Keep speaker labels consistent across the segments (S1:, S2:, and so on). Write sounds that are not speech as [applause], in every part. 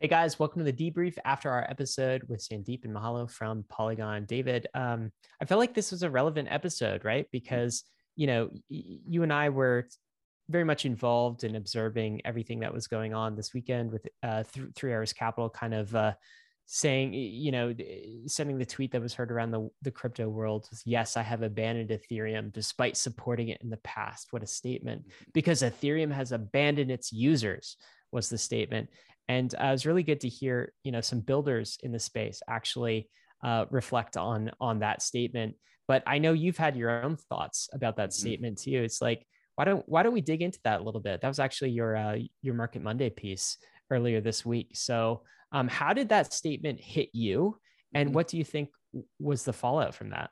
S1: Hey guys, welcome to the debrief after our episode with Sandeep and Mihailo from Polygon. David, um, I felt like this was a relevant episode, right? Because you know, you and I were very much involved in observing everything that was going on this weekend with uh, th- Three Arrows Capital, kind of uh, saying, you know, sending the tweet that was heard around the, the crypto world was, yes, I have abandoned Ethereum despite supporting it in the past. What a statement! Mm-hmm. Because Ethereum has abandoned its users was the statement. And uh, it was really good to hear, you know, some builders in the space actually uh, reflect on on that statement. But I know you've had your own thoughts about that mm-hmm. statement too. It's like, why don't why don't we dig into that a little bit? That was actually your uh, your Market Monday piece earlier this week. So, um, how did that statement hit you, and mm-hmm. what do you think was the fallout from that?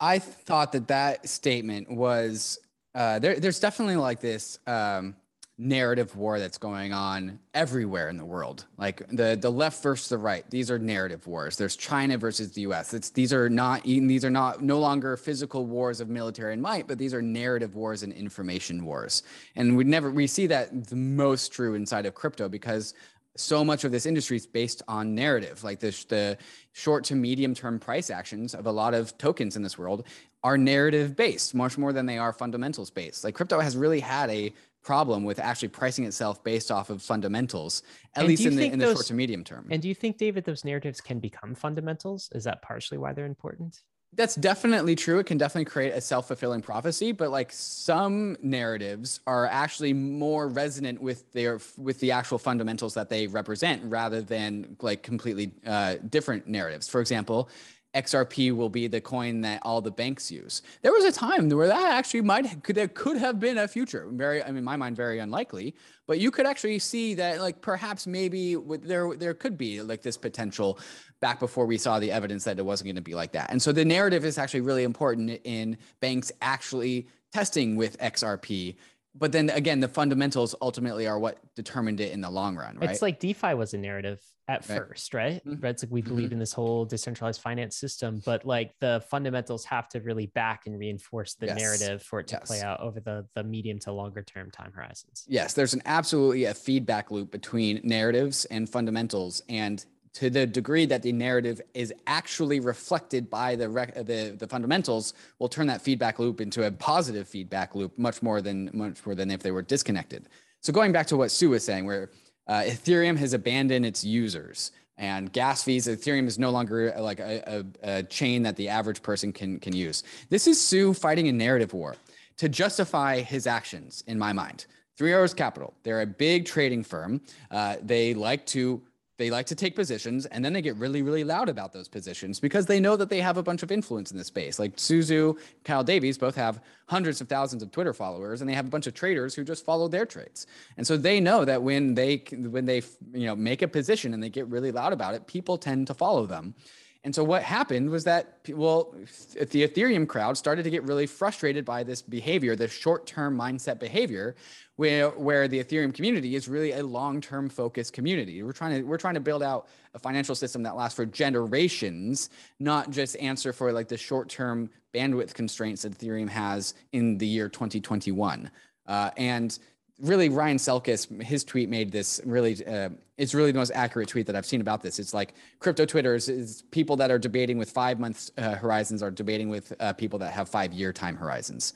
S2: I thought that that statement was uh, there. There's definitely like this. Um, narrative war that's going on everywhere in the world. Like the the left versus the right. These are narrative wars. There's China versus the US. It's these are not these are not no longer physical wars of military and might, but these are narrative wars and information wars. And we never we see that the most true inside of crypto because so much of this industry is based on narrative like this the short to medium term price actions of a lot of tokens in this world are narrative based much more than they are fundamentals based like crypto has really had a problem with actually pricing itself based off of fundamentals, at and least in the in the those, short to medium term.
S1: And do you think, David, those narratives can become fundamentals? Is that partially why they're important?
S2: That's definitely true. It can definitely create a self fulfilling prophecy, but like some narratives are actually more resonant with their with the actual fundamentals that they represent, rather than like completely uh, different narratives. For example, XRP will be the coin that all the banks use. There was a time where that actually might could there could have been a future. Very, I mean, my mind, very unlikely. But you could actually see that, like perhaps maybe there there could be like this potential back before we saw the evidence that it wasn't going to be like that. And so the narrative is actually really important in banks actually testing with XRP but then again, the fundamentals ultimately are what determined it in the long run, right?
S1: It's like DeFi was a narrative at right. first, right? Mm-hmm. It's like we believe mm-hmm. in this whole decentralized finance system, but like the fundamentals have to really back and reinforce the yes. narrative for it to yes. play out over the the medium to longer term time horizons.
S2: Yes, there's an absolutely a feedback loop between narratives and fundamentals, and to the degree that the narrative is actually reflected by the, rec- the the fundamentals will turn that feedback loop into a positive feedback loop much more than much more than if they were disconnected. So going back to what Su was saying where uh, ethereum has abandoned its users and gas fees ethereum is no longer like a, a, a chain that the average person can can use. This is Su fighting a narrative war to justify his actions in my mind. Three arrows capital they're a big trading firm. Uh, they like to they like to take positions and then they get really really loud about those positions because they know that they have a bunch of influence in the space. Like Su Zhu, kyle davies both have hundreds of thousands of twitter followers and they have a bunch of traders who just follow their trades. And so they know that when they when they you know make a position and they get really loud about it people tend to follow them and so what happened was that, well, the Ethereum crowd started to get really frustrated by this behavior, this short-term mindset behavior, where where the Ethereum community is really a long-term focused community. We're trying to we're trying to build out a financial system that lasts for generations, not just answer for like the short-term bandwidth constraints that Ethereum has in the year 2021. Uh, and really Ryan Selkis, his tweet made this really, uh, it's really the most accurate tweet that I've seen about this. It's like crypto Twitter is, is people that are debating with five months uh, horizons are debating with uh, people that have five year time horizons.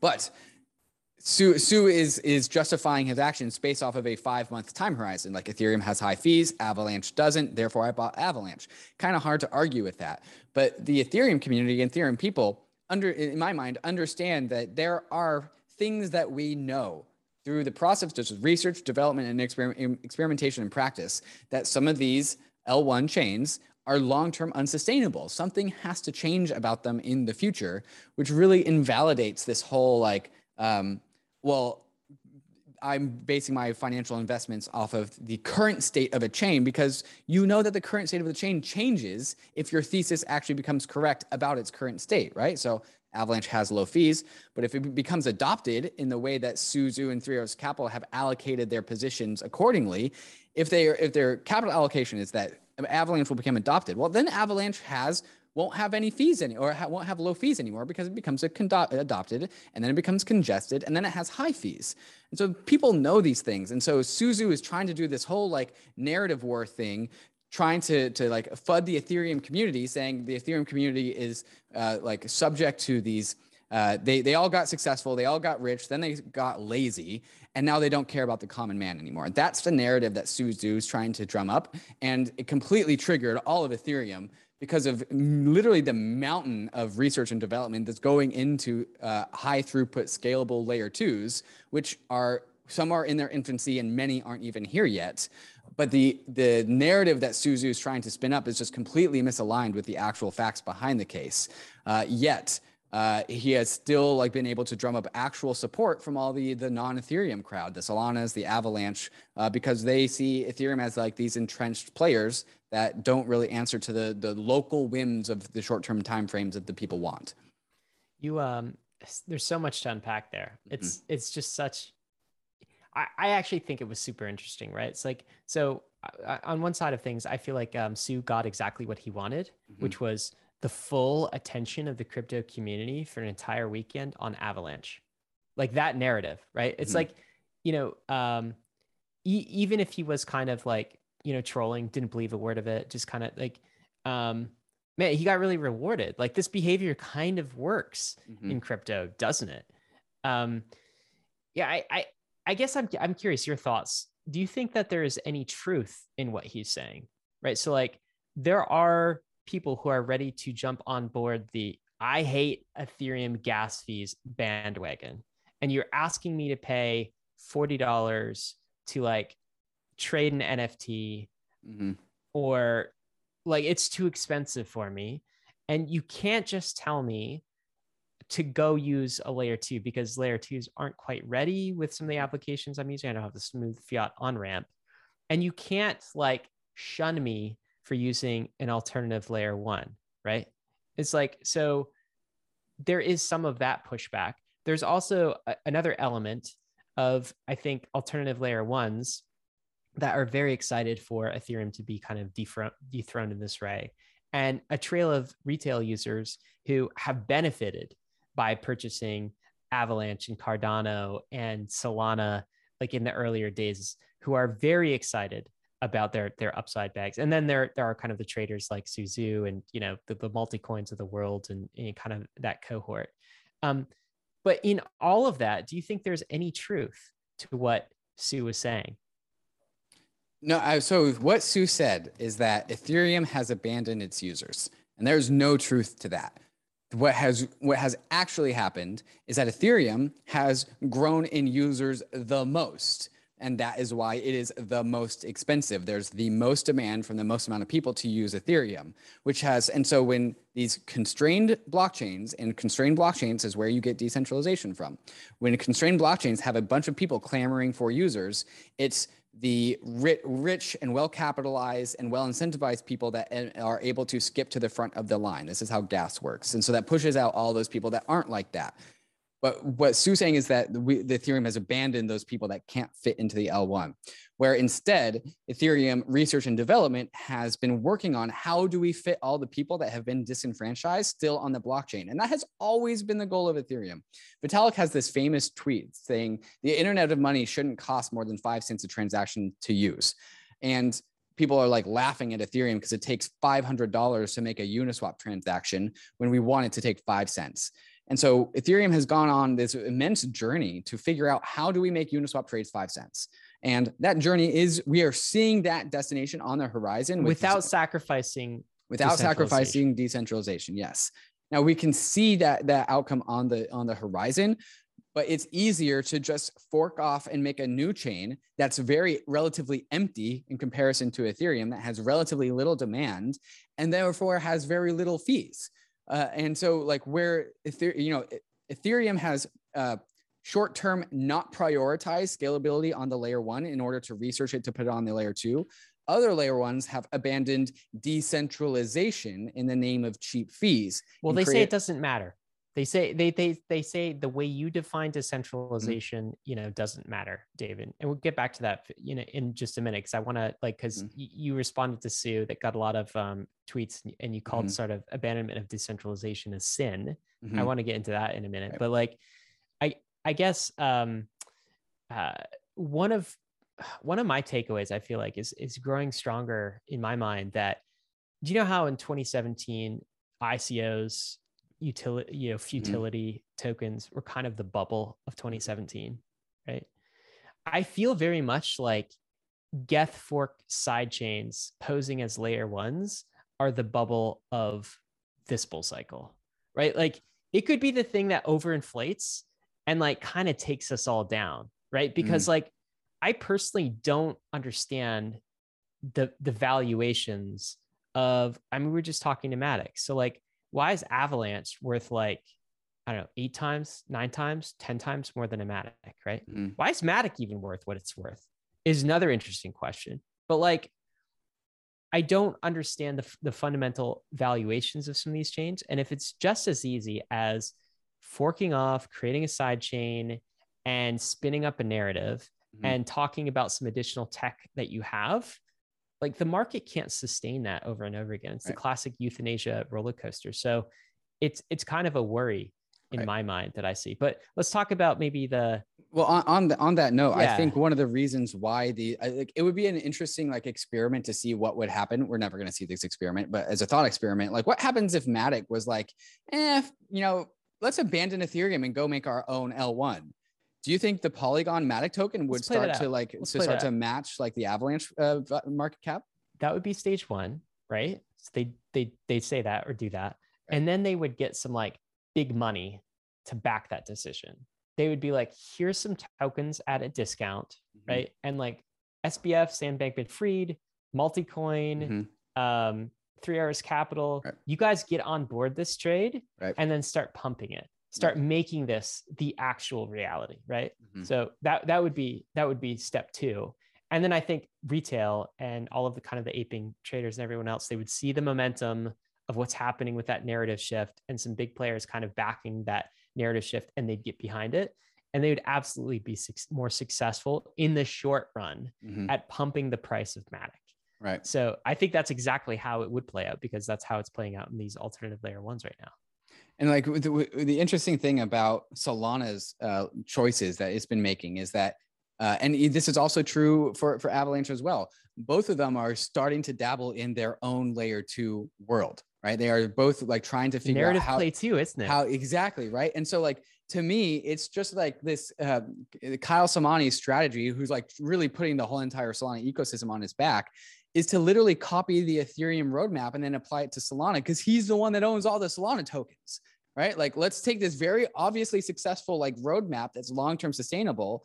S2: But Su, Su is is justifying his actions based off of a five month time horizon. Like Ethereum has high fees, Avalanche doesn't. Therefore, I bought Avalanche. Kind of hard to argue with that. But the Ethereum community and Ethereum people, under in my mind, understand that there are things that we know through the process of research, development, and exper- experimentation and practice that some of these L1 chains are long term unsustainable. Something has to change about them in the future, which really invalidates this whole like, um, well, I'm basing my financial investments off of the current state of a chain because you know that the current state of the chain changes if your thesis actually becomes correct about its current state, right? So Avalanche has low fees, but if it becomes adopted in the way that Su Zhu and Three Arrows Capital have allocated their positions accordingly, if they if their capital allocation is that Avalanche will become adopted, well, then Avalanche has won't have any fees any or ha- won't have low fees anymore because it becomes a condo- adopted and then it becomes congested and then it has high fees. And so people know these things. And so Su is trying to do this whole like narrative war thing trying to to like fud the ethereum community saying the ethereum community is uh, like subject to these uh, they they all got successful, they all got rich, then they got lazy, and now they don't care about the common man anymore. That's the narrative that Su Zhu is trying to drum up, and it completely triggered all of Ethereum because of literally the mountain of research and development that's going into uh, high throughput scalable layer twos, which are some are in their infancy and many aren't even here yet. But the the narrative that Su Zhu is trying to spin up is just completely misaligned with the actual facts behind the case. Uh, yet uh, he has still like been able to drum up actual support from all the the non-Ethereum crowd, the Solanas, the Avalanche, uh, because they see Ethereum as like these entrenched players that don't really answer to the the local whims of the short-term timeframes that the people want.
S1: You um, there's so much to unpack there. It's mm-hmm. it's just such. I, I actually think it was super interesting, right? It's like so uh, on one side of things, I feel like um, Su got exactly what he wanted, mm-hmm. which was the full attention of the crypto community for an entire weekend on Avalanche. Like that narrative, right? It's mm-hmm. like, you know, um, e- even if he was kind of like, you know, trolling, didn't believe a word of it, just kind of like, um, man, he got really rewarded. Like this behavior kind of works mm-hmm. in crypto, doesn't it? Um, yeah, I, I, I guess I'm, I'm curious your thoughts. Do you think that there is any truth in what he's saying? Right. So like there are people who are ready to jump on board the I hate Ethereum gas fees bandwagon. And you're asking me to pay $40 to like trade an NFT mm-hmm. or like it's too expensive for me. And you can't just tell me to go use a layer two because layer twos aren't quite ready with some of the mm. applications I'm using. I don't have the smooth fiat on ramp. And you can't like shun me for using an alternative layer one, right? It's like, so there is some of that pushback. There's also a, another element of, I think, alternative layer ones that are very excited for Ethereum to be kind of dethroned in this way. And a trail of retail users who have benefited by purchasing Avalanche and Cardano and Solana, like in the earlier days, who are very excited about their their upside bags. And then there there are kind of the traders like Su Zhu and you know the, the multi coins of the world and, and, kind of that cohort. Um, but in all of that, do you think there's any truth to what Su was saying?
S2: No, I, so what Su said is that Ethereum has abandoned its users, and there's no truth to that. What has what has actually happened is that Ethereum has grown in users the most and that is why it is the most expensive. There's the most demand from the most amount of people to use ethereum which has and so when these constrained blockchains and constrained blockchains is where you get decentralization from. When constrained blockchains have a bunch of people clamoring for users it's the rich and well capitalized and well incentivized people that are able to skip to the front of the line. This is how gas works. And so that pushes out all those people that aren't like that. But what Su's saying is that we, the Ethereum has abandoned those people that can't fit into the L1, where instead Ethereum research and development has been working on how do we fit all the people that have been disenfranchised still on the blockchain. And that has always been the goal of Ethereum. Vitalik has this famous tweet saying the internet of money shouldn't cost more than five cents a transaction to use. And people are like laughing at Ethereum because it takes $500 to make a Uniswap transaction when we want it to take five cents. And so Ethereum has gone on this immense journey to figure out how do we make Uniswap trades five cents. And that journey is we are seeing that destination on the horizon
S1: without sacrificing
S2: without sacrificing decentralization. Yes. Now we can see that that outcome on the on the horizon, but it's easier to just fork off and make a new chain that's very relatively empty in comparison to Ethereum that has relatively little demand and therefore has very little fees. Uh, and so like where Ether- you know Ethereum has uh, short-term not prioritize scalability on the layer one in order to research it to put it on the layer two. Other layer ones have abandoned decentralization in the name of cheap fees.
S1: Well, they create- say it doesn't matter. they say they they they say the way you define decentralization, mm-hmm. you know, doesn't matter, David. And we'll get back to that, you know, in just a minute because I want to like because mm-hmm. y- you responded to Su that got a lot of um, tweets and you called mm-hmm. sort of abandonment of decentralization a sin. I mm-hmm. want to get into that in a minute, right. but like, I guess um, uh, one of [sighs] one of my takeaways I feel like is is growing stronger in my mind that do you know how in 2017 ICOs utility, you know, mm-hmm. futility mm-hmm. tokens were kind of the bubble of 2017, right? I feel very much like Geth fork sidechains posing as layer ones are the bubble of this bull cycle, right? Like it could be the thing that overinflates and like kind of takes us all down, right? Because mm like I personally don't understand the the valuations of I mean we are just talking to Matic. So like why is Avalanche worth like I don't know, eight times, nine times, 10 times more than a Matic, right? Mm. Why is Matic even worth what it's worth? Is another interesting question. But like, I don't understand the, the fundamental valuations of some of these chains. And if it's just as easy as forking off, creating a side chain, and spinning up a narrative mm-hmm. and talking about some additional tech that you have, like the market can't sustain that over and over again. It's right. the classic euthanasia roller coaster. So it's it's kind of a worry in right. my mind that I see. But let's talk about maybe the
S2: well on on, the, on that note, yeah. I think one of the reasons why the I, like it would be an interesting like experiment to see what would happen. We're never going to see this experiment, but as a thought experiment, like what happens if Matic was like, eh, you know, let's abandon Ethereum and go make our own L1 do you think the Polygon Matic token would start to like Let's to start to match like the Avalanche uh, market cap?
S1: That would be stage one, right? So they they they say that or do that, and then they would get some like big money to back that decision. They would be like, here's some tokens at a discount, mm-hmm. right? And like SBF, Sam Bankman-Fried, Multicoin, mm-hmm. um, Three Arrows Capital. Right. You guys get on board this trade right. and then start pumping it start making this the actual reality right mm-hmm. so that that would be that would be step two and then i think retail and all of the kind of the aping traders and everyone else they would see the momentum of what's happening with that narrative shift and some big players kind of backing that narrative shift and they'd get behind it and they would absolutely be more successful in the short run mm-hmm. at pumping the price of matic
S2: right
S1: so i think that's exactly how it would play out because that's how it's playing out in these alternative layer ones right now
S2: and like the, the interesting thing about Solana's uh, choices that it's been making is that, uh, and this is also true for, for Avalanche as well. Both of them are starting to dabble in their own layer two world, right? They are both like trying to figure
S1: Narrative
S2: out how
S1: play too, isn't it?
S2: How exactly right? And so like to me, it's just like this uh, Kyle Samani's strategy, who's like really putting the whole entire Solana ecosystem on his back, is to literally copy the Ethereum roadmap and then apply it to Solana because he's the one that owns all the Solana tokens, right? Like, let's take this very obviously successful like roadmap that's long-term sustainable.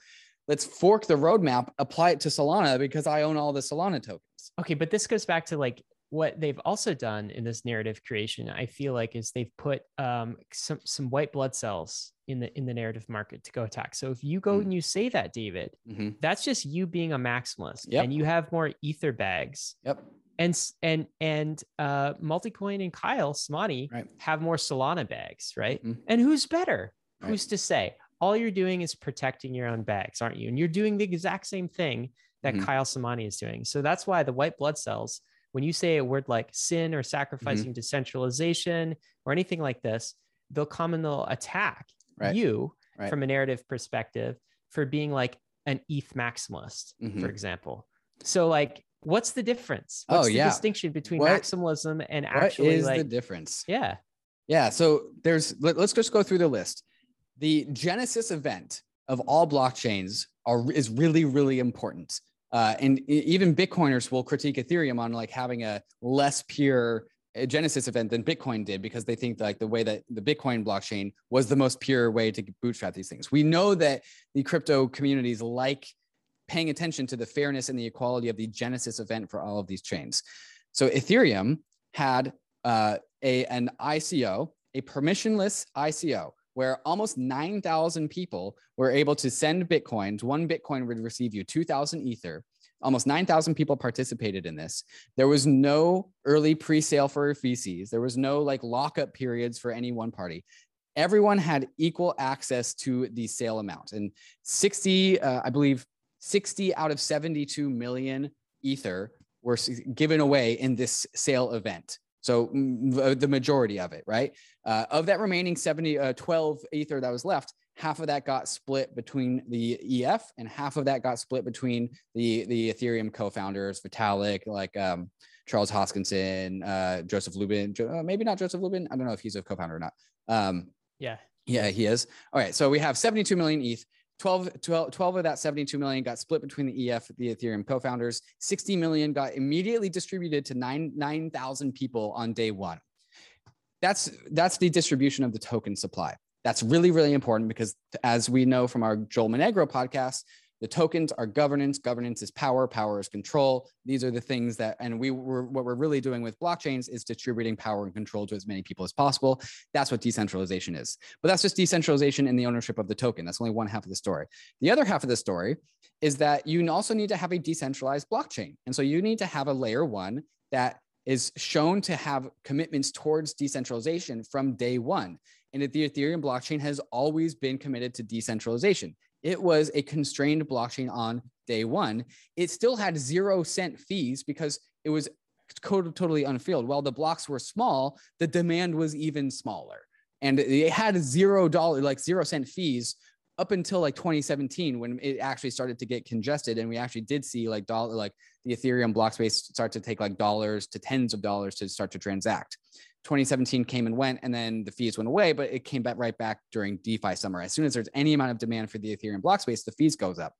S2: Let's fork the roadmap, apply it to Solana because I own all the Solana tokens.
S1: Okay, but this goes back to like what they've also done in this narrative creation. I feel like is they've put um, some some white blood cells in the in the narrative market to go attack. So if you go mm. and you say that, David, mm-hmm. that's just you being a maximalist, yep. and you have more ether bags.
S2: Yep.
S1: And and and uh, Multicoin and Kyle Samani right. have more Solana bags, right? Mm-hmm. And who's better? Right. Who's to say? All you're doing is protecting your own bags, aren't you? And you're doing the exact same thing that mm-hmm. Kyle Samani is doing. So that's why the white blood cells, when you say a word like sin or sacrificing mm-hmm. decentralization or anything like this, they'll come and they'll attack right. you right. from a narrative perspective for being like an ETH maximalist, mm-hmm. for example. So like, what's the difference? What's
S2: oh,
S1: the
S2: yeah.
S1: distinction between what, maximalism and actually
S2: what is
S1: like,
S2: the difference?
S1: Yeah.
S2: Yeah. So there's let, us just go through the list. The genesis event of all blockchains are is really, really important. Uh, and even Bitcoiners will critique Ethereum on like having a less pure Genesis event than Bitcoin did because they think like the way that the Bitcoin blockchain was the most pure way to bootstrap these things. We know that the crypto communities like paying attention to the fairness and the equality of the Genesis event for all of these chains. So Ethereum had uh, a an ICO, a permissionless ICO, where almost 9,000 people were able to send Bitcoins. One Bitcoin would receive you 2,000 Ether almost 9,000 people participated in this. There was no early pre-sale for VCs. There was no like lockup periods for any one party. everyone had equal access to the sale amount. And 60, uh, I believe, 60 out of 72 million Ether were given away in this sale event. So mm, the majority of it, right? Uh, of that remaining 70, uh, 12 Ether that was left, half of that got split between the EF and half of that got split between the, the Ethereum co-founders, Vitalik, like um, Charles Hoskinson, uh, Joseph Lubin, uh, maybe not Joseph Lubin. I don't know if he's a co-founder or not. Um,
S1: yeah.
S2: Yeah, he is. All right. So we have 72 million ETH. 12, 12, 12 of that 72 million got split between the EF, the Ethereum co-founders. 60 million got immediately distributed to 9 9,000 people on day 1. That's that's the distribution of the token supply. That's really really important because as we know from our Joel Monegro podcast, the tokens are governance. Governance is power. Power is control. These are the things that and we were what we're really doing with blockchains is distributing power and control to as many people as possible. That's what decentralization is. But that's just decentralization in the ownership of the token. That's only one half of the story. The other half of the story is that you also need to have a decentralized blockchain. And so you need to have a layer one that is shown to have commitments towards decentralization from day one. And that the Ethereum blockchain has always been committed to decentralization. It was a constrained blockchain on day one. It still had zero cent fees because it was totally unfilled. While the blocks were small, the demand was even smaller. And it had zero dollar, like zero cent fees up until like 2017 when it actually started to get congested and we actually did see like dollar like the ethereum block space start to take like dollars to tens of dollars to start to transact 2017 came and went and then the fees went away but it came back right back during defi summer as soon as there's any amount of demand for the ethereum block space the fees goes up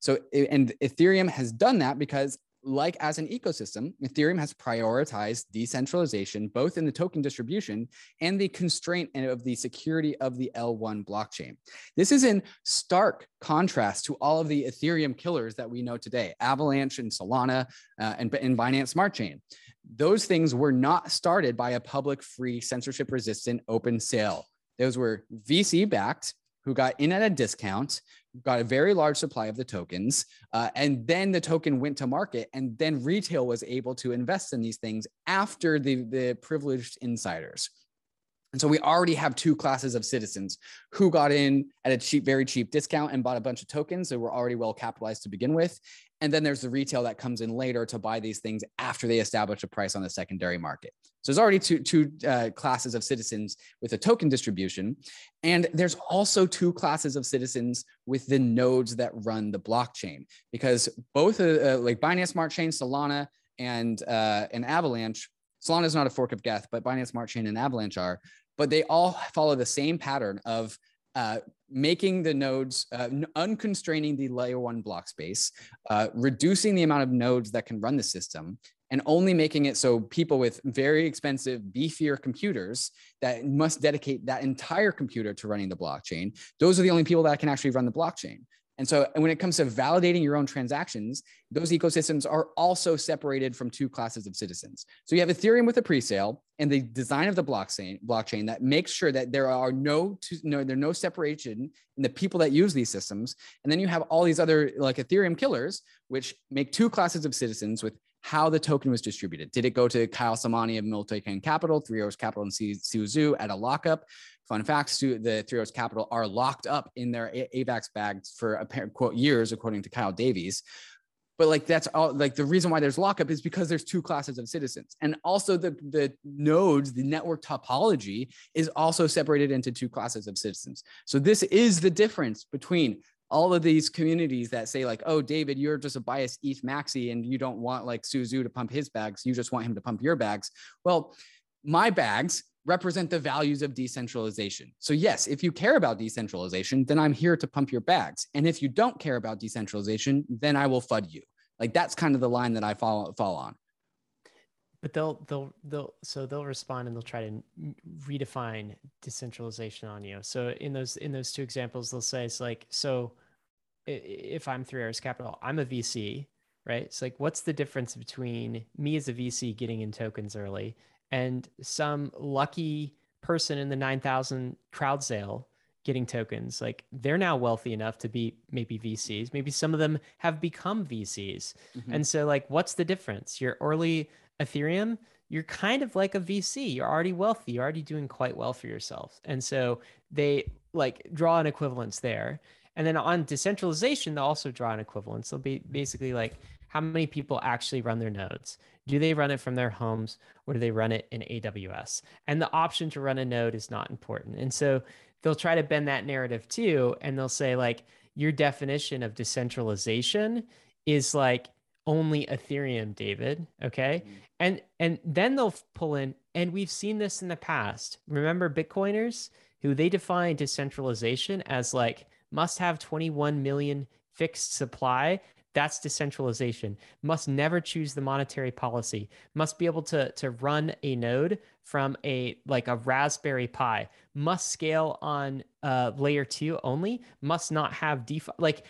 S2: so and ethereum has done that because like as an ecosystem, Ethereum has prioritized decentralization, both in the token distribution and the constraint of the security of the L1 blockchain. This is in stark contrast to all of the Ethereum killers that we know today, Avalanche and Solana uh, and, and Binance Smart Chain. Those things were not started by a public, free, censorship resistant open sale. Those were VC backed who got in at a discount got a very large supply of the tokens, uh, and then the token went to market, and then retail was able to invest in these things after the, the privileged insiders. And so we already have two classes of citizens who got in at a cheap, very cheap discount and bought a bunch of tokens that were already well capitalized to begin with. And then there's the retail that comes in later to buy these things after they establish a price on the secondary market. So there's already two, two uh, classes of citizens with a token distribution. And there's also two classes of citizens with the nodes that run the blockchain because both uh, uh, like Binance Smart Chain, Solana, and, uh, and Avalanche, Solana is not a fork of Geth, but Binance Smart Chain and Avalanche are, but they all follow the same pattern of uh, making the nodes, uh, unconstraining the layer one block space, uh, reducing the amount of nodes that can run the system, and only making it so people with very expensive, beefier computers that must dedicate that entire computer to running the blockchain, those are the only people that can actually run the blockchain. And so when it comes to validating your own transactions, those ecosystems are also separated from two classes of citizens. So you have Ethereum with a pre-sale and the design of the blockchain blockchain that makes sure that there are no, two, no there no separation in the people that use these systems. And then you have all these other like Ethereum killers, which make two classes of citizens with how the token was distributed. Did it go to Kyle Samani of Multicoin Capital, Three Arrows Capital, and Su Zhu at a lockup? Fun facts: to the Three Arrows Capital are locked up in their AVAX bags for a quote years, according to Kyle Davies. But like that's all like the reason why there's lockup is because there's two classes of citizens. And also the, the nodes, the network topology is also separated into two classes of citizens. So this is the difference between all of these communities that say like, oh, David, you're just a biased ETH maxi and you don't want like Su Zhu to pump his bags. You just want him to pump your bags. Well, my bags represent the values of decentralization. So yes, if you care about decentralization, then I'm here to pump your bags. And if you don't care about decentralization, then I will FUD you. Like that's kind of the line that I fall fall on.
S1: But they'll they'll they'll so they'll respond and they'll try to redefine decentralization on you. So in those in those two examples, they'll say it's like so if I'm Three Arrows Capital, I'm a VC, right? It's like what's the difference between me as a VC getting in tokens early and some lucky person in the 9000 crowd sale getting tokens. Like they're now wealthy enough to be maybe vcs maybe some of them have become vcs mm-hmm. and so like what's the difference? Your early ethereum you're kind of like a vc you're already wealthy. You're already doing quite well for yourself. And so they like draw an equivalence there. And then on decentralization, they'll also draw an equivalence. They'll be basically like how many people actually run their nodes. Do they run it from their homes or do they run it in AWS? And the option to run a node is not important. And so they'll try to bend that narrative too. And they'll say, like, your definition of decentralization is like only Ethereum, David. Okay. Mm-hmm. And and then they'll pull in, and we've seen this in the past. Remember Bitcoiners who they define decentralization as like must have 21 million fixed supply that's decentralization. Must never choose the monetary policy. Must be able to to run a node from a like a Raspberry Pi. Must scale on uh, layer two only. Must not have DeFi. Like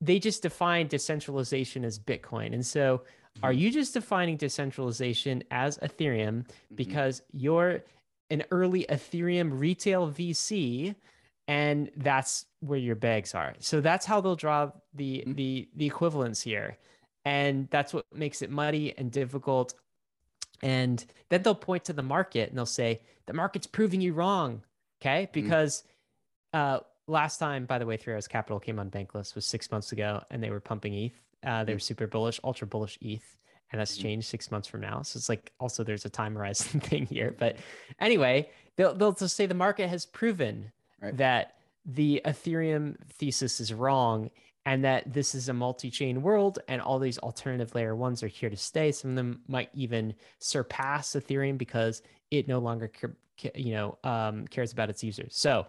S1: they just define decentralization as Bitcoin. And so, mm-hmm. are you just defining decentralization as Ethereum mm-hmm. because you're an early Ethereum retail VC and that's where your bags are. So that's how they'll draw the mm-hmm. the the equivalence here, and that's what makes it muddy and difficult. And then they'll point to the market and they'll say the market's proving you wrong. Okay, mm-hmm. because mm-hmm. uh, last time, by the way, Three Arrows Capital came on Bankless was six months ago, and they were pumping ETH. Uh, they were mm-hmm. super bullish, ultra bullish ETH, and that's changed six months from now. So it's like also there's a time horizon [laughs] thing here. But anyway, they'll they'll just say the market has proven right. that the Ethereum thesis is wrong and that this is a multi-chain world and all these alternative layer ones are here to stay some of them might even surpass ethereum because it no longer you know um, cares about its users so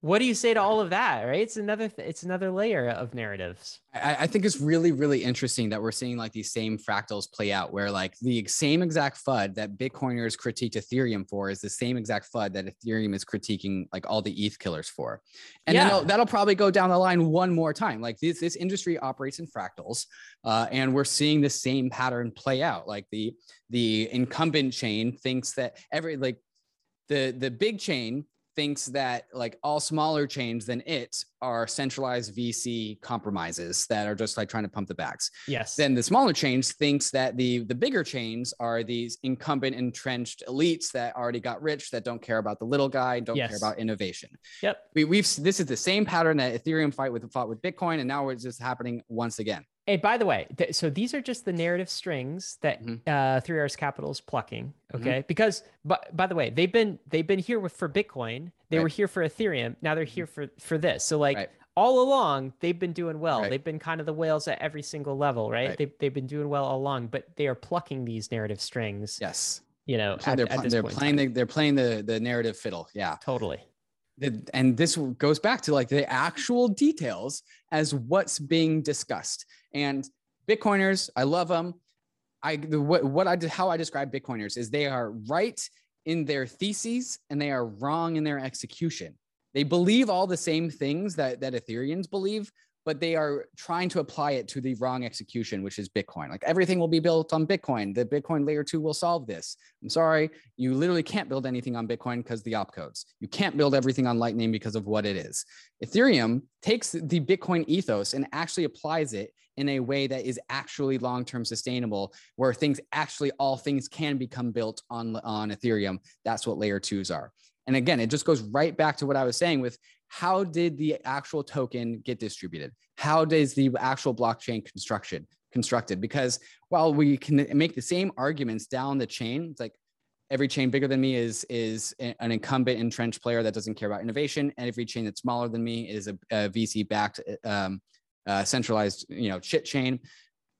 S1: what do you say to all of that right? It's another th- it's another layer of narratives.
S2: I, I, think it's really really interesting that we're seeing like these same fractals play out where like the same exact fud that bitcoiners critiqued ethereum for is the same exact fud that ethereum is critiquing like all the eth killers for. And yeah. then that'll, that'll probably go down the line one more time. Like this this industry operates in fractals uh, and we're seeing the same pattern play out. Like the the incumbent chain thinks that every like the the big chain thinks that like all smaller chains than it are centralized VC compromises that are just like trying to pump the backs.
S1: Yes.
S2: Then the smaller chains thinks that the the bigger chains are these incumbent entrenched elites that already got rich that don't care about the little guy, don't yes. care about innovation.
S1: Yep.
S2: We, we've this is the same pattern that Ethereum fight with fought with Bitcoin, and now it's just happening once again.
S1: Hey, by the way, th- so these are just the narrative strings that mm-hmm. uh, Three Arrows Capital is plucking. Mm-hmm. Okay, mm-hmm. because but by the way, they've been they've been here with for Bitcoin. They right. were here for Ethereum. Now they're here mm-hmm. for for this. So like right. all along, they've been doing well. Right. They've been kind of the whales at every single level, right? They've they've been doing well all along, but they are plucking these narrative strings.
S2: Yes.
S1: You know,
S2: at, they're, they're playing the, they're playing the the narrative fiddle. Yeah.
S1: Totally
S2: and this goes back to like the actual details as what's being discussed and Bitcoiners, I love them. I the, what, what I did how I describe Bitcoiners is they are right in their theses and they are wrong in their execution. They believe all the same things that that Ethereans believe, but they are trying to apply it to the wrong execution, which is Bitcoin. Like everything will be built on Bitcoin. The Bitcoin layer two will solve this. I'm sorry, you literally can't build anything on Bitcoin because the opcodes. You can't build everything on Lightning because of what it is. Ethereum takes the Bitcoin ethos and actually applies it in a way that is actually long-term sustainable, where things actually all things can become built on on Ethereum. That's what layer twos are. And again, it just goes right back to what I was saying with how did the actual token get distributed? How does the actual blockchain construction constructed? Because while we can make the same arguments down the chain, it's like every chain bigger than me is is an incumbent entrenched player that doesn't care about innovation, and every chain that's smaller than me is a, a VC backed um, uh, centralized, you know, shit chain.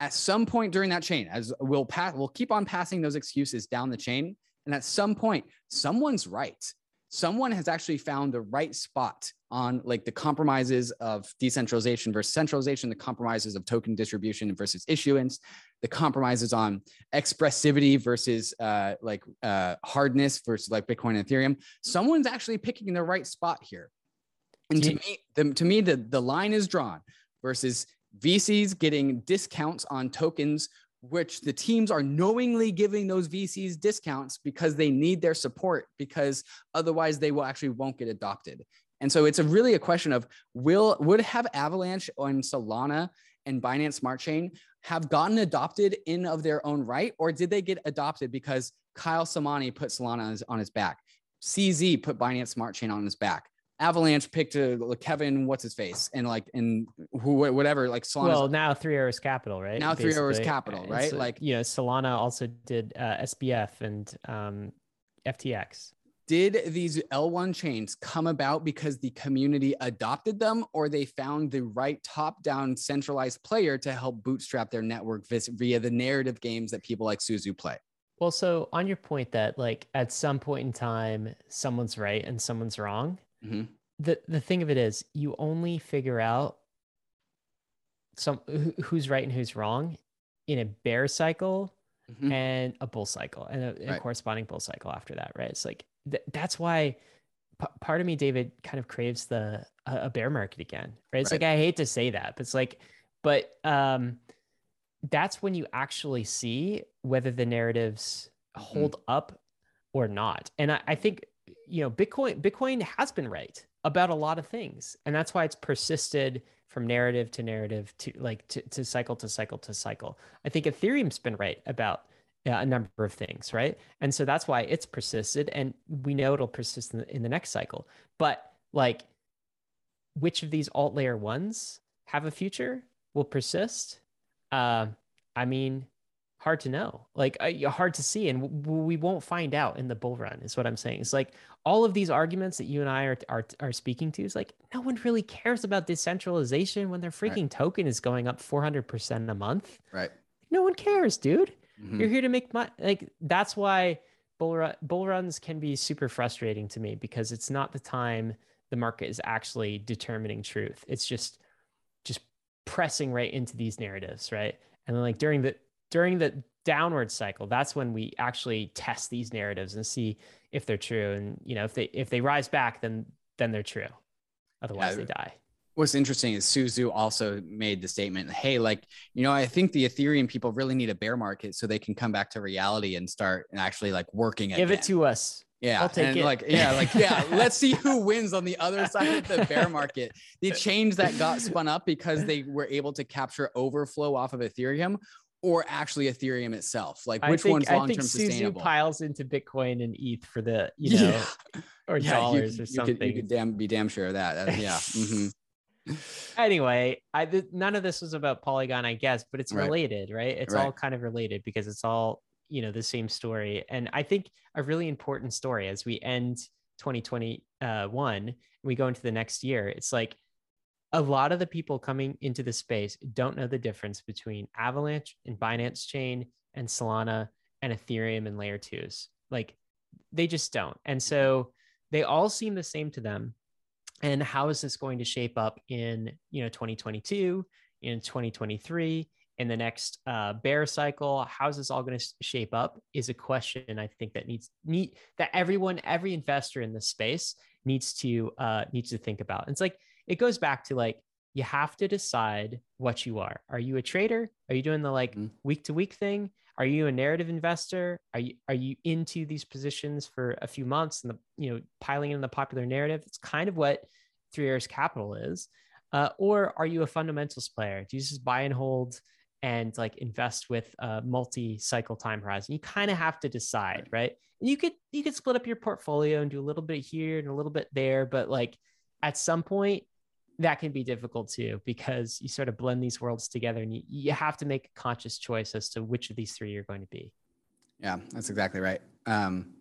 S2: At some point during that chain, as we'll pass, we'll keep on passing those excuses down the chain, and at some point, someone's right. Someone has actually found the right spot on like the compromises of decentralization versus centralization, the compromises of token distribution versus issuance, the compromises on expressivity versus uh, like uh, hardness versus like Bitcoin and Ethereum. Someone's actually picking the right spot here. And to me, the, to me, the, the line is drawn versus VCs getting discounts on tokens, which the teams are knowingly giving those VCs discounts because they need their support, because otherwise they will actually won't get adopted. And so it's a really a question of will would have Avalanche and Solana and Binance Smart Chain have gotten adopted in of their own right, or did they get adopted because Kyle Samani put Solana on his, on his back? CZ put Binance Smart Chain on his back. Avalanche picked a Kevin, what's his face, and like and who whatever like
S1: Solana. Well, now Three Arrows Capital, right?
S2: Now Three Arrows Capital, right?
S1: like you know, Solana also did uh, SBF and um, FTX.
S2: Did these L1 chains come about because the community adopted them, or they found the right top-down centralized player to help bootstrap their network via the narrative games that people like Su Zhu play?
S1: Well, so on your point that like at some point in time, someone's right and someone's wrong Mm-hmm. The the thing of it is, you only figure out some who's right and who's wrong in a bear cycle mm-hmm. and a bull cycle and a, right. a, corresponding bull cycle after that, right? It's like th- that's why p- part of me, David, kind of craves the a bear market again, right? It's right. like I hate to say that, but it's like, but um, that's when you actually see whether the narratives mm-hmm. hold up or not. And I, I think you know, Bitcoin Bitcoin has been right about a lot of things, and that's why it's persisted from narrative to narrative to like to, to cycle to cycle to cycle. I think Ethereum's been right about a number of things, right? And so that's why it's persisted, and we know it'll persist in the, in the next cycle. But like, which of these alt layer ones have a future will persist? Uh, I mean, hard to know like uh, hard to see and w- we won't find out in the bull run is what i'm saying. It's like all of these arguments that you and i are are, are speaking to is like no one really cares about decentralization when their freaking right. token is going up 400% a month.
S2: Right.
S1: No one cares dude. Mm-hmm. you're here to make money like that's why bull, run, bull runs can be super frustrating to me because it's not the time the market is actually determining truth. It's just just pressing right into these narratives right? And then like during the during the downward cycle that's when we actually test these narratives and see if they're true and you know if they if they rise back then then they're true otherwise yeah. they die
S2: what's interesting is Su Zhu also made the statement hey like you know i think the ethereum people really need a bear market so they can come back to reality and start and actually like working
S1: give again. it to us
S2: yeah, I'll take and it. like yeah, like yeah. [laughs] let's see who wins on the other side of the bear market. The [laughs] change that got spun up because they were able to capture overflow off of Ethereum, or actually Ethereum itself? Like which think, one's long term sustainable?
S1: piles into Bitcoin and ETH for the you know yeah. [laughs] or yeah, dollars
S2: you,
S1: or something.
S2: You could, you could damn be damn sure of that. yeah. Mm-hmm. [laughs]
S1: anyway, I th- none of this was about Polygon, I guess, but it's related, right? It's right. all kind of related because it's all you know the same story, and I think a really important story as we end 2021, we go into the next year. It's like a lot of the people coming into the space don't know the difference between Avalanche and Binance Chain and Solana and Ethereum and layer twos. Like they just don't. And so they all seem the same to them. And how is this going to shape up in, you know, 2022, in 2023, in the next uh, bear cycle? How's this all going to shape up? Is a question I think that needs need that everyone, every investor in this space needs to uh, needs to think about. And it's like it goes back to like you have to decide what you are. Are you a trader? Are you doing the like week to week thing? Are you a narrative investor? Are you are you into these positions for a few months and the you know piling in the popular narrative? It's kind of what Three Arrows Capital is. Uh, or are you a fundamentals player? Do you just buy and hold and like invest with a multi-cycle time horizon? You kind of have to decide, right? And you could you could split up your portfolio and do a little bit here and a little bit there, but like at some point that can be difficult too because you sort of blend these worlds together and you, you have to make a conscious choice as to which of these three you're going to be.
S2: Yeah that's exactly right. Um,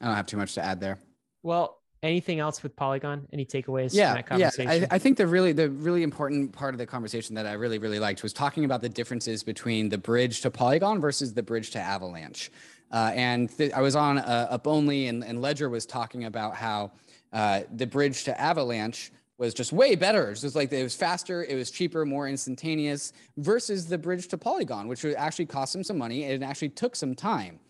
S2: i don't have too much to add there.
S1: Well anything else with polygon? Any takeaways
S2: yeah yeah I, I, think the really the really important part of the conversation that i really really liked was talking about the differences between the bridge to polygon versus the bridge to avalanche. Uh, and th- i was on uh, up only and, and ledger was talking about how uh, the bridge to avalanche was just way better. It's just like it was faster, it was cheaper, more instantaneous versus the bridge to Polygon, which would actually cost them some money and it actually took some time.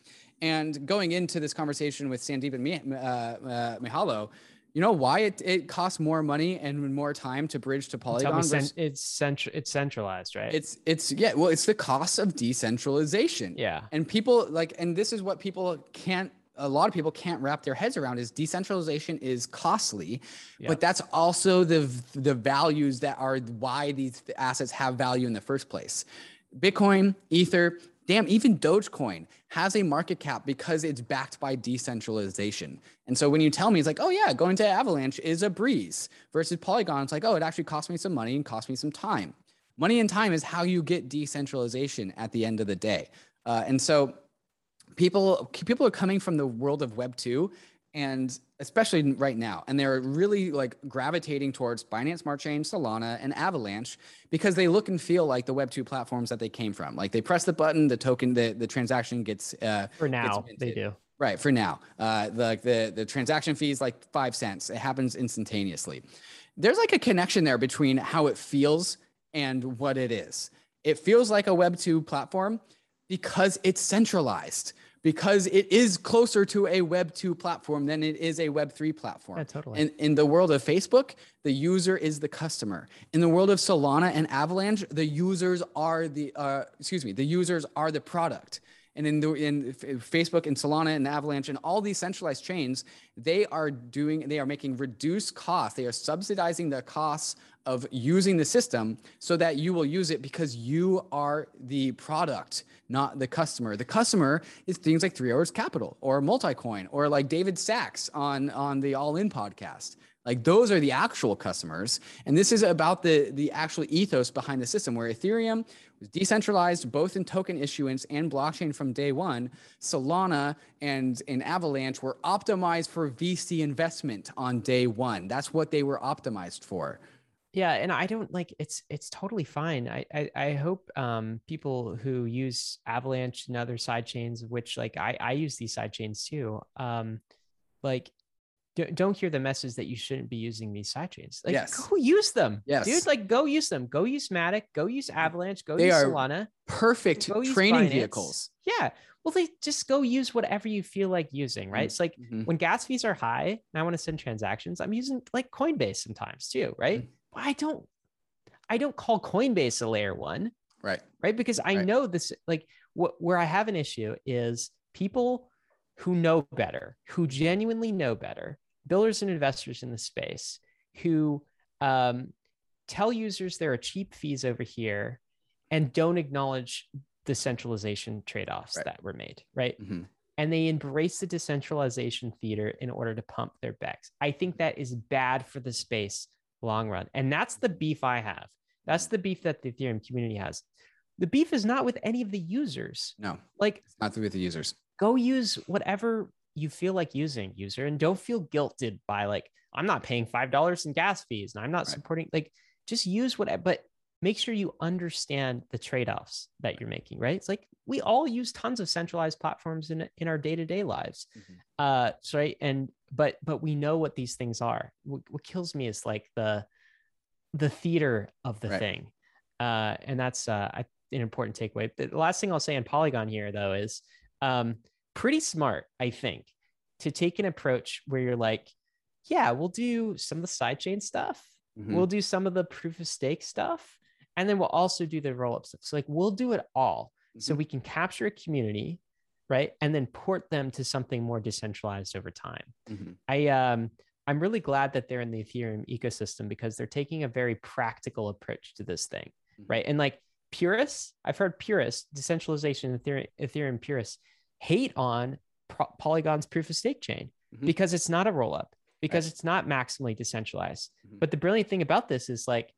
S2: And going into this conversation with Sandeep and uh, uh, Mihailo, you know why it, it costs more money and more time to bridge to Polygon?
S1: Versus, it's central. It's centralized, right?
S2: It's it's yeah. Well, it's the cost of decentralization.
S1: Yeah.
S2: And people like, and this is what people can't a lot of people can't wrap their heads around is decentralization is costly but that's also the the values that are why these assets have value in the first place bitcoin ether damn, even Dogecoin has a market cap because it's backed by decentralization. And so when you tell me, it's like, oh yeah, going to Avalanche is a breeze versus Polygon, it's like, oh, it actually cost me some money and cost me some time. Money and time is how you get decentralization at the end of the day. Uh, and so people people are coming from the world of Web two and especially right now and they're really like gravitating towards binance smart chain solana and avalanche because they look and feel like the web 2 platforms that they came from. Like they press the button the token the, the transaction gets uh
S1: for now they do.
S2: Right for now. Uh the, the the transaction fees like five cents. It happens instantaneously. There's like a connection there between how it feels and what it is. It feels like a web 2 platform because it's centralized because it is closer to a web 2 platform than it is a web 3 platform.
S1: Yeah, totally.
S2: in, in the world of facebook the user is the customer. In the world of solana and avalanche the users are the uh, excuse me the users are the product and in the in Facebook and Solana and Avalanche and all these centralized chains, they are doing they are making reduced costs. They are subsidizing the costs of using the system so that you will use it because you are the product, not the customer. The customer is things like Three Arrows Capital or Multicoin or like David Sacks on on the All In podcast. Like those are the actual customers. And this is about the, the actual ethos behind the system where Ethereum was decentralized both in token issuance and blockchain from day one. Solana and, and Avalanche were optimized for VC investment on day one. That's what they were optimized for.
S1: Yeah, and I don't like it's it's totally fine. I I, I hope um, people who use Avalanche and other side chains, which like I I use these side chains too, um, like don't hear the message that you shouldn't be using these sidechains. Like,
S2: yes.
S1: go use them.
S2: Yes.
S1: Dude, like, go use them. Go use Matic. Go use Avalanche. Go they use Solana.
S2: Perfect training vehicles.
S1: Yeah. Well, they just go use whatever you feel like using, right? Mm-hmm. It's like mm-hmm. when gas fees are high and I want to send transactions, I'm using like Coinbase sometimes too, right? Mm-hmm. I don't, I don't call Coinbase a layer one.
S2: Right.
S1: Right. Because I right. know this, like, what where I have an issue is people who know better, who genuinely know better, builders and investors in the space who um, tell users there are cheap fees over here and don't acknowledge the centralization trade-offs right. that were made right? Mm-hmm. and they embrace the decentralization theater in order to pump their backs. I think that is bad for the space long run. And that's the beef i have. That's the beef that the ethereum community has. The beef is not with any of the users.
S2: No.
S1: Like
S2: it's not with the users.
S1: go use whatever you feel like using user and don't feel guilted by like i'm not paying five dollars in gas fees and i'm not right. supporting like just use what but make sure you understand the trade-offs that you're making right it's like we all use tons of centralized platforms in in our day-to-day lives mm-hmm. uh so right and but but we know what these things are what, what kills me is like the the theater of the right. thing uh and that's uh an important takeaway the last thing i'll say on polygon here though is um pretty smart, I think, to take an approach where you're like, yeah, we'll do some of the sidechain stuff. Mm-hmm. We'll do some of the proof of stake stuff. And then we'll also do the roll up stuff. So, like, we'll do it all mm-hmm. so we can capture a community, right? And then port them to something more decentralized over time. Mm-hmm. I, um, I'm really glad that they're in the Ethereum ecosystem because they're taking a very practical approach to this thing, mm-hmm. right? And like purists, I've heard purists, decentralization, Ethereum, Ethereum purists hate on Pro- Polygon's proof of stake chain mm-hmm. because it's not a roll up, because right. it's not maximally decentralized. Mm-hmm. But the brilliant thing about this is like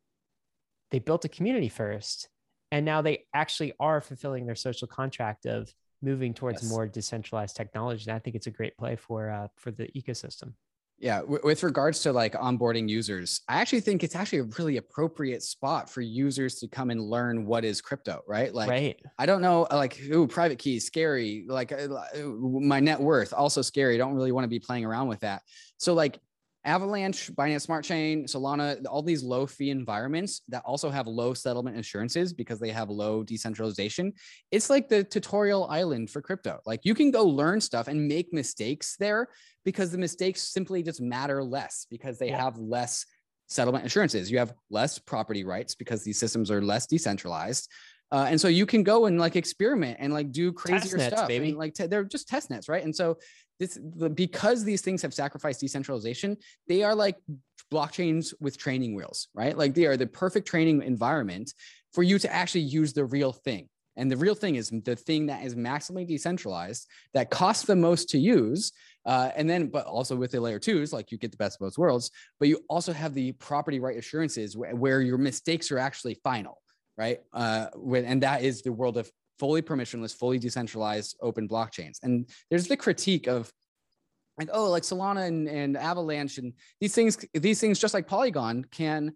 S1: they built a community first, and now they actually are fulfilling their social contract of moving towards yes. more decentralized technology. And I think it's a great play for uh, for the ecosystem.
S2: Yeah, w- with regards to like onboarding users, I actually think it's actually a really appropriate spot for users to come and learn what is crypto, right? Like,
S1: right.
S2: I don't know, like, ooh, private keys, scary. Like, uh, my net worth, also scary. Don't really want to be playing around with that. So, like, Avalanche, Binance Smart Chain, Solana, all these low fee environments that also have low settlement assurances because they have low decentralization. It's like the tutorial island for crypto. Like you can go learn stuff and make mistakes there because the mistakes simply just matter less because they yeah. have less settlement assurances. You have less property rights because these systems are less decentralized. Uh, and so you can go and like experiment and like do crazier nets, stuff. Baby. And, like t- they're just test nets, right? And so this the, because these things have sacrificed decentralization, they are like blockchains with training wheels, right? Like they are the perfect training environment for you to actually use the real thing. And the real thing is the thing that is maximally decentralized that costs the most to use. Uh, and then, but also with the layer twos, like you get the best of both worlds, but you also have the property right assurances where, where your mistakes are actually final, right? Uh, when, and that is the world of fully permissionless, fully decentralized open blockchains. And there's the critique of like, oh, like Solana and, and Avalanche and these things, these things just like Polygon can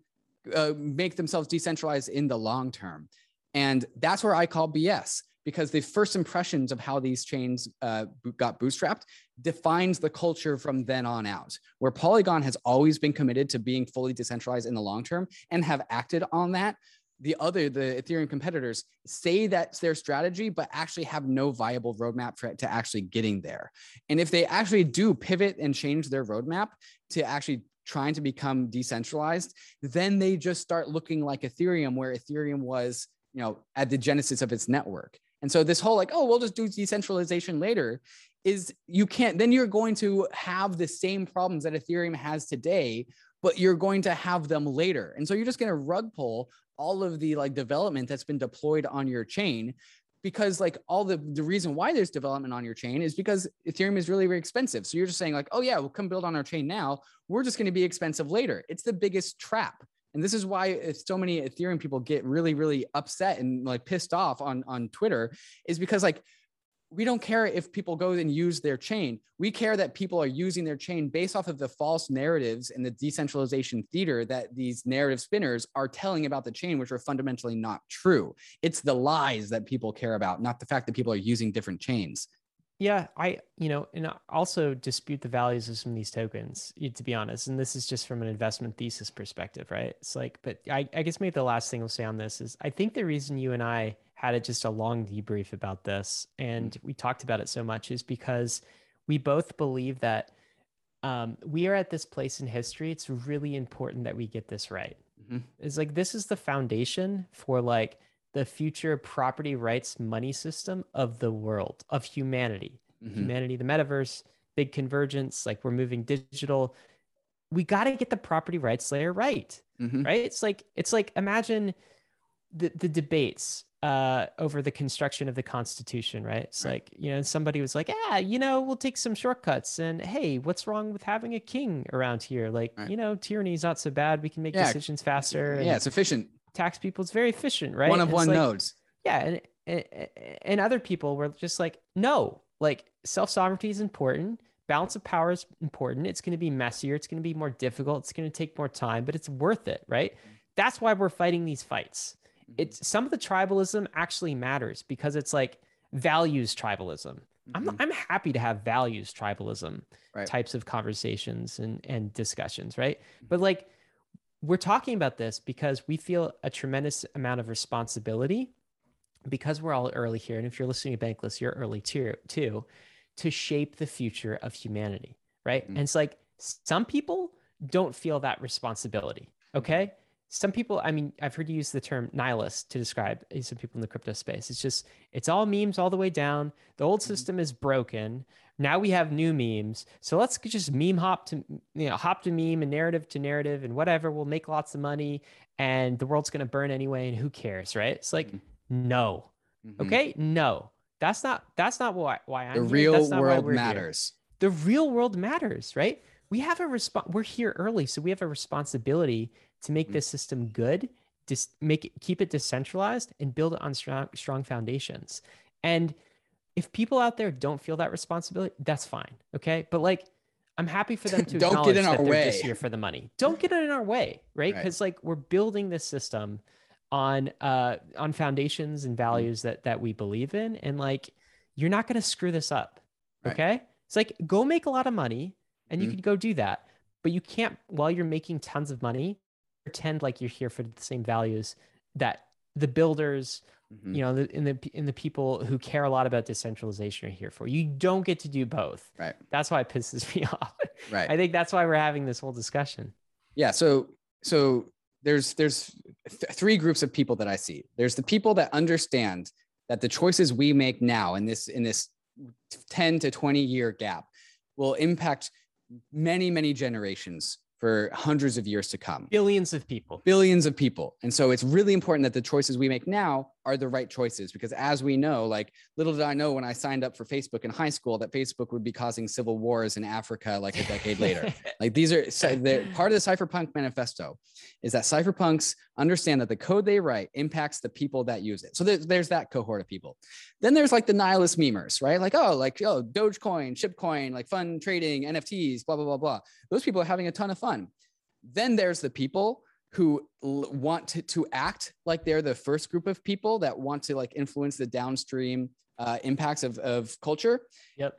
S2: uh, make themselves decentralized in the long term. And that's where I call BS because the first impressions of how these chains uh, got bootstrapped defines the culture from then on out. Where Polygon has always been committed to being fully decentralized in the long term and have acted on that. The other, the Ethereum competitors say that's their strategy, but actually have no viable roadmap for, to actually getting there. And if they actually do pivot and change their roadmap to actually trying to become decentralized, then they just start looking like Ethereum, where Ethereum was, you know, at the genesis of its network. And so this whole like, oh, we'll just do decentralization later is you can't, then you're going to have the same problems that Ethereum has today, but you're going to have them later. And so you're just going to rug pull all of the like development that's been deployed on your chain because like all the the reason why there's development on your chain is because ethereum is really very expensive. So you're just saying like oh yeah we'll come build on our chain now. We're just going to be expensive later. It's the biggest trap. And this is why uh, so many ethereum people get really really upset and like pissed off on on twitter is because like we don't care if people go and use their chain. We care that people are using their chain based off of the false narratives and the decentralization theater that these narrative spinners are telling about the chain, which are fundamentally not true. It's the lies that people care about, not the fact that people are using different chains.
S1: Yeah, I, you know, and also dispute the values of some of these tokens, to be honest. And this is just from an investment thesis perspective, right? It's like, but I, I guess maybe the last thing I'll say on this is I think the reason you and I had a, just a long debrief about this and mm. we talked about it so much is because we both believe that um, we are at this place in history it's really important that we get this right mm-hmm. it's like this is the foundation for like the future property rights money system of the world of humanity mm-hmm. humanity the metaverse big convergence like we're moving digital we got to get the property rights layer right mm-hmm. right it's like it's like imagine the, the debates uh, over the construction of the Constitution, right? It's right. like, you know, somebody was like, yeah, you know, we'll take some shortcuts. And hey, what's wrong with having a king around here? Like, right. you know, tyranny is not so bad. We can make yeah. decisions faster.
S2: Yeah, it's efficient.
S1: Tax people, it's very efficient, right?
S2: One of one
S1: like,
S2: nodes.
S1: Yeah. And, and, and other people were just like, no, like self sovereignty is important. Balance of power is important. It's going to be messier. It's going to be more difficult. It's going to take more time, but it's worth it, right? That's why we're fighting these fights it's mm-hmm. some of the tribalism actually matters because it's like values tribalism. Mm-hmm. I'm I'm happy to have values tribalism right. types of conversations and and discussions, right? Mm-hmm. But like we're talking about this because we feel a tremendous amount of responsibility because we're all early here and if you're listening to bankless you're early too too to shape the future of humanity right mm-hmm. and it's like some people don't feel that responsibility okay some people, I mean, I've heard you use the term nihilist to describe some people in the crypto space. It's just, it's all memes all the way down. The old mm-hmm. system is broken. Now we have new memes. So let's just meme hop to, you know, hop to meme and narrative to narrative and whatever. We'll make lots of money and the world's going to burn anyway. And who cares? Right. It's like, mm-hmm. no. Mm-hmm. Okay. No, that's not, that's not why, why I'm
S2: the real world matters.
S1: Here. The real world matters. Right. We have a response. We're here early. So we have a responsibility to make mm. this system good, just make it, keep it decentralized and build it on strong, strong foundations. And if people out there don't feel that responsibility, that's fine. Okay. But like, I'm happy for them to don't get in our way this year for the money. Don't get it in our way, right? Because right. like we're building this system on uh on foundations and mm. values mm. that that we believe in, and like you're not going to screw this up. Okay, right. it's like go make a lot of money, and mm. you can go do that, but you can't while you're making tons of money pretend like you're here for the same values that the builders mm-hmm. you know the, in the in the people who care a lot about decentralization are here for. You don't get to do both.
S2: Right.
S1: That's why it pisses [laughs] me off.
S2: Right.
S1: I think that's why we're having this whole discussion.
S2: Yeah so so there's there's th- three groups of people that i see. There's the people that understand that the choices we make now in this in this 10 to 20 year gap will impact many many generations for hundreds of years to come.
S1: Billions of people.
S2: Billions of people. And so it's really important that the choices we make now are the right choices because as we know, like little did I know when I signed up for Facebook in high school that Facebook would be causing civil wars in Africa like a decade later. [laughs] Like these are so part of the cypherpunk manifesto is that cypherpunks understand that the code they write impacts the people that use it. So there's, there's that cohort of people. Then there's like the nihilist memers, right? Like, oh, like, oh, Dogecoin, Shipcoin, like fun trading, NFTs, blah, blah, blah, blah. Those people are having a ton of fun. Then there's the people who l- want to, to act like they're the first group of people that want to like influence the downstream uh, impacts of, of culture.
S1: Yep.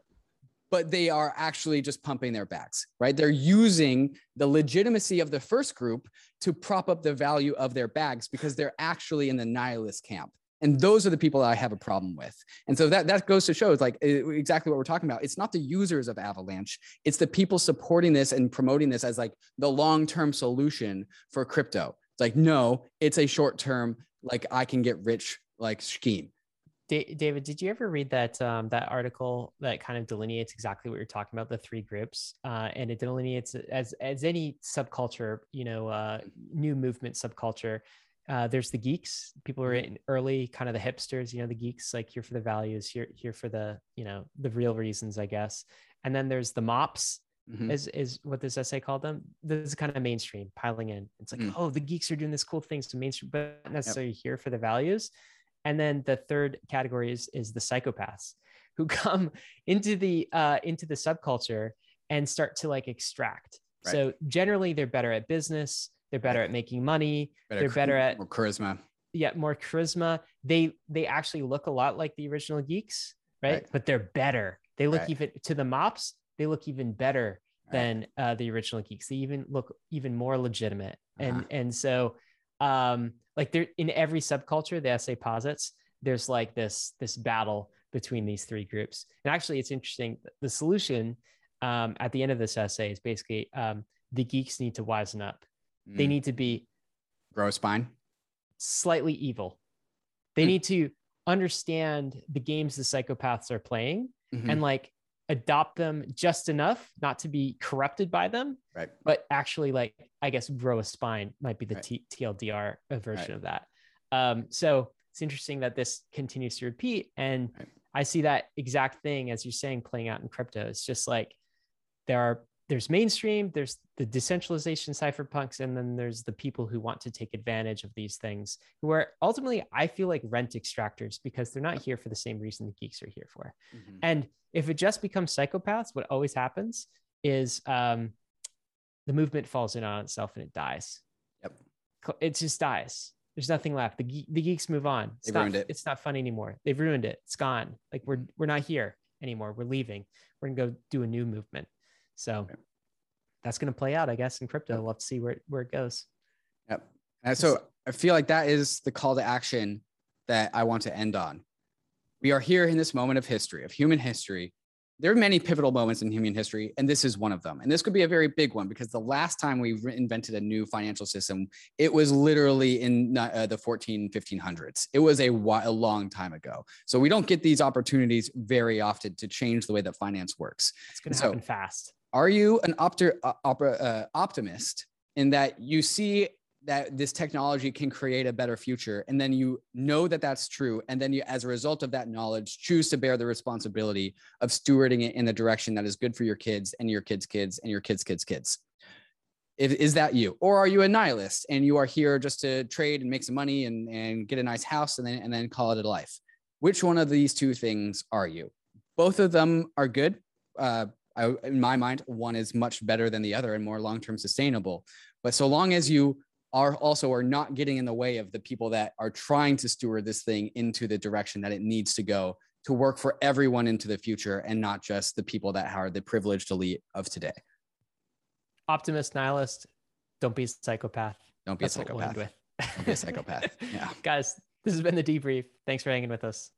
S2: But they are actually just pumping their backs, right? They're using the legitimacy of the first group to prop up the value of their bags because they're actually in the nihilist camp and those are the people that i have a problem with. And so that that goes to show it's like exactly what we're talking about. It's not the users of avalanche. It's the people supporting this and promoting this as like the long-term solution for crypto. It's like no it's a short-term like i can get rich like scheme.
S1: David, did you ever read that um, that article that kind of delineates exactly what you're talking about, the three groups, uh, and it delineates as as any subculture, you know, uh, new movement subculture. Uh, there's the geeks, people who are mm-hmm. in early, kind of the hipsters, you know, the geeks like here for the values, here here for the, you know, the real reasons, I guess. And then there's the mops, mm-hmm. is is what this essay called them. This is kind of mainstream piling in. It's like, mm. oh, the geeks are doing this cool things to mainstream, but not necessarily yep. here for the values. And then the third category is is the psychopaths [laughs] who come into the uh, into the subculture and start to like extract. Right. So generally, they're better at business they're better at making money. Better they're better at
S2: more charisma.
S1: Yeah, more charisma. They they actually look a lot like the original geeks, right? right. But they're better. They look right. even to the mops. They look even better than uh, the original geeks. They even look even more legitimate. Uh-huh. And and so um like there in every subculture, the essay posits there's like this this battle between these three groups. And actually, it's interesting. The solution um, at the end of this essay is basically um, the geeks need to wisen up Mm. They need to be
S2: grow a spine,
S1: slightly evil. They mm. need to understand the games the psychopaths are playing mm-hmm. and like adopt them just enough not to be corrupted by them
S2: right
S1: but actually like i guess grow a spine might be the right. T- tldr version right. of that um, so it's interesting that this continues to repeat and right. i see that exact thing as you're saying playing out in crypto it's just like there are there's mainstream, there's the decentralization cypherpunks, and then there's the people who want to take advantage of these things, who are ultimately, I feel like rent extractors because they're not here for the same reason the geeks are here for. Mm-hmm. And if it just becomes psychopaths, what always happens is um, the movement falls in on itself and it dies.
S2: Yep.
S1: It just dies. There's nothing left. The, the geeks move on. It's not,
S2: ruined it.
S1: It's not fun anymore. They've ruined it. It's gone. Like we're we're not here anymore. We're leaving. We're gonna go do a new movement. So that's going to play out, I guess, in crypto. We'll have to see where, where it goes.
S2: Yep. And so I feel like that is the call to action that I want to end on. We are here in this moment of history, of human history. There are many pivotal moments in human history, and this is one of them. And this could be a very big one because the last time we invented a new financial system, it was literally in uh, the 14, 1500s. It was a, a long time ago. So we don't get these opportunities very often to change the way that finance works.
S1: It's going to happen fast
S2: are you an opter, uh, uh, optimist in that you see that this technology can create a better future and then you know that that's true and then you as a result of that knowledge choose to bear the responsibility of stewarding it in the direction that is good for your kids and your kids kids and your kids kids kids? If, is that you? Or are you a nihilist and you are here just to trade and make some money and, and get a nice house and then and then call it a life? Which one of these two things are you? Both of them are good uh, I, in my mind, one is much better than the other and more long-term sustainable. But so long as you are also are not getting in the way of the people that are trying to steward this thing into the direction that it needs to go to work for everyone into the future and not just the people that are the privileged elite of today.
S1: Optimist, nihilist, don't be a psychopath.
S2: Don't be That's a psychopath. We'll don't be a psychopath. [laughs] Yeah.
S1: Guys, this has been the debrief. Thanks for hanging with us.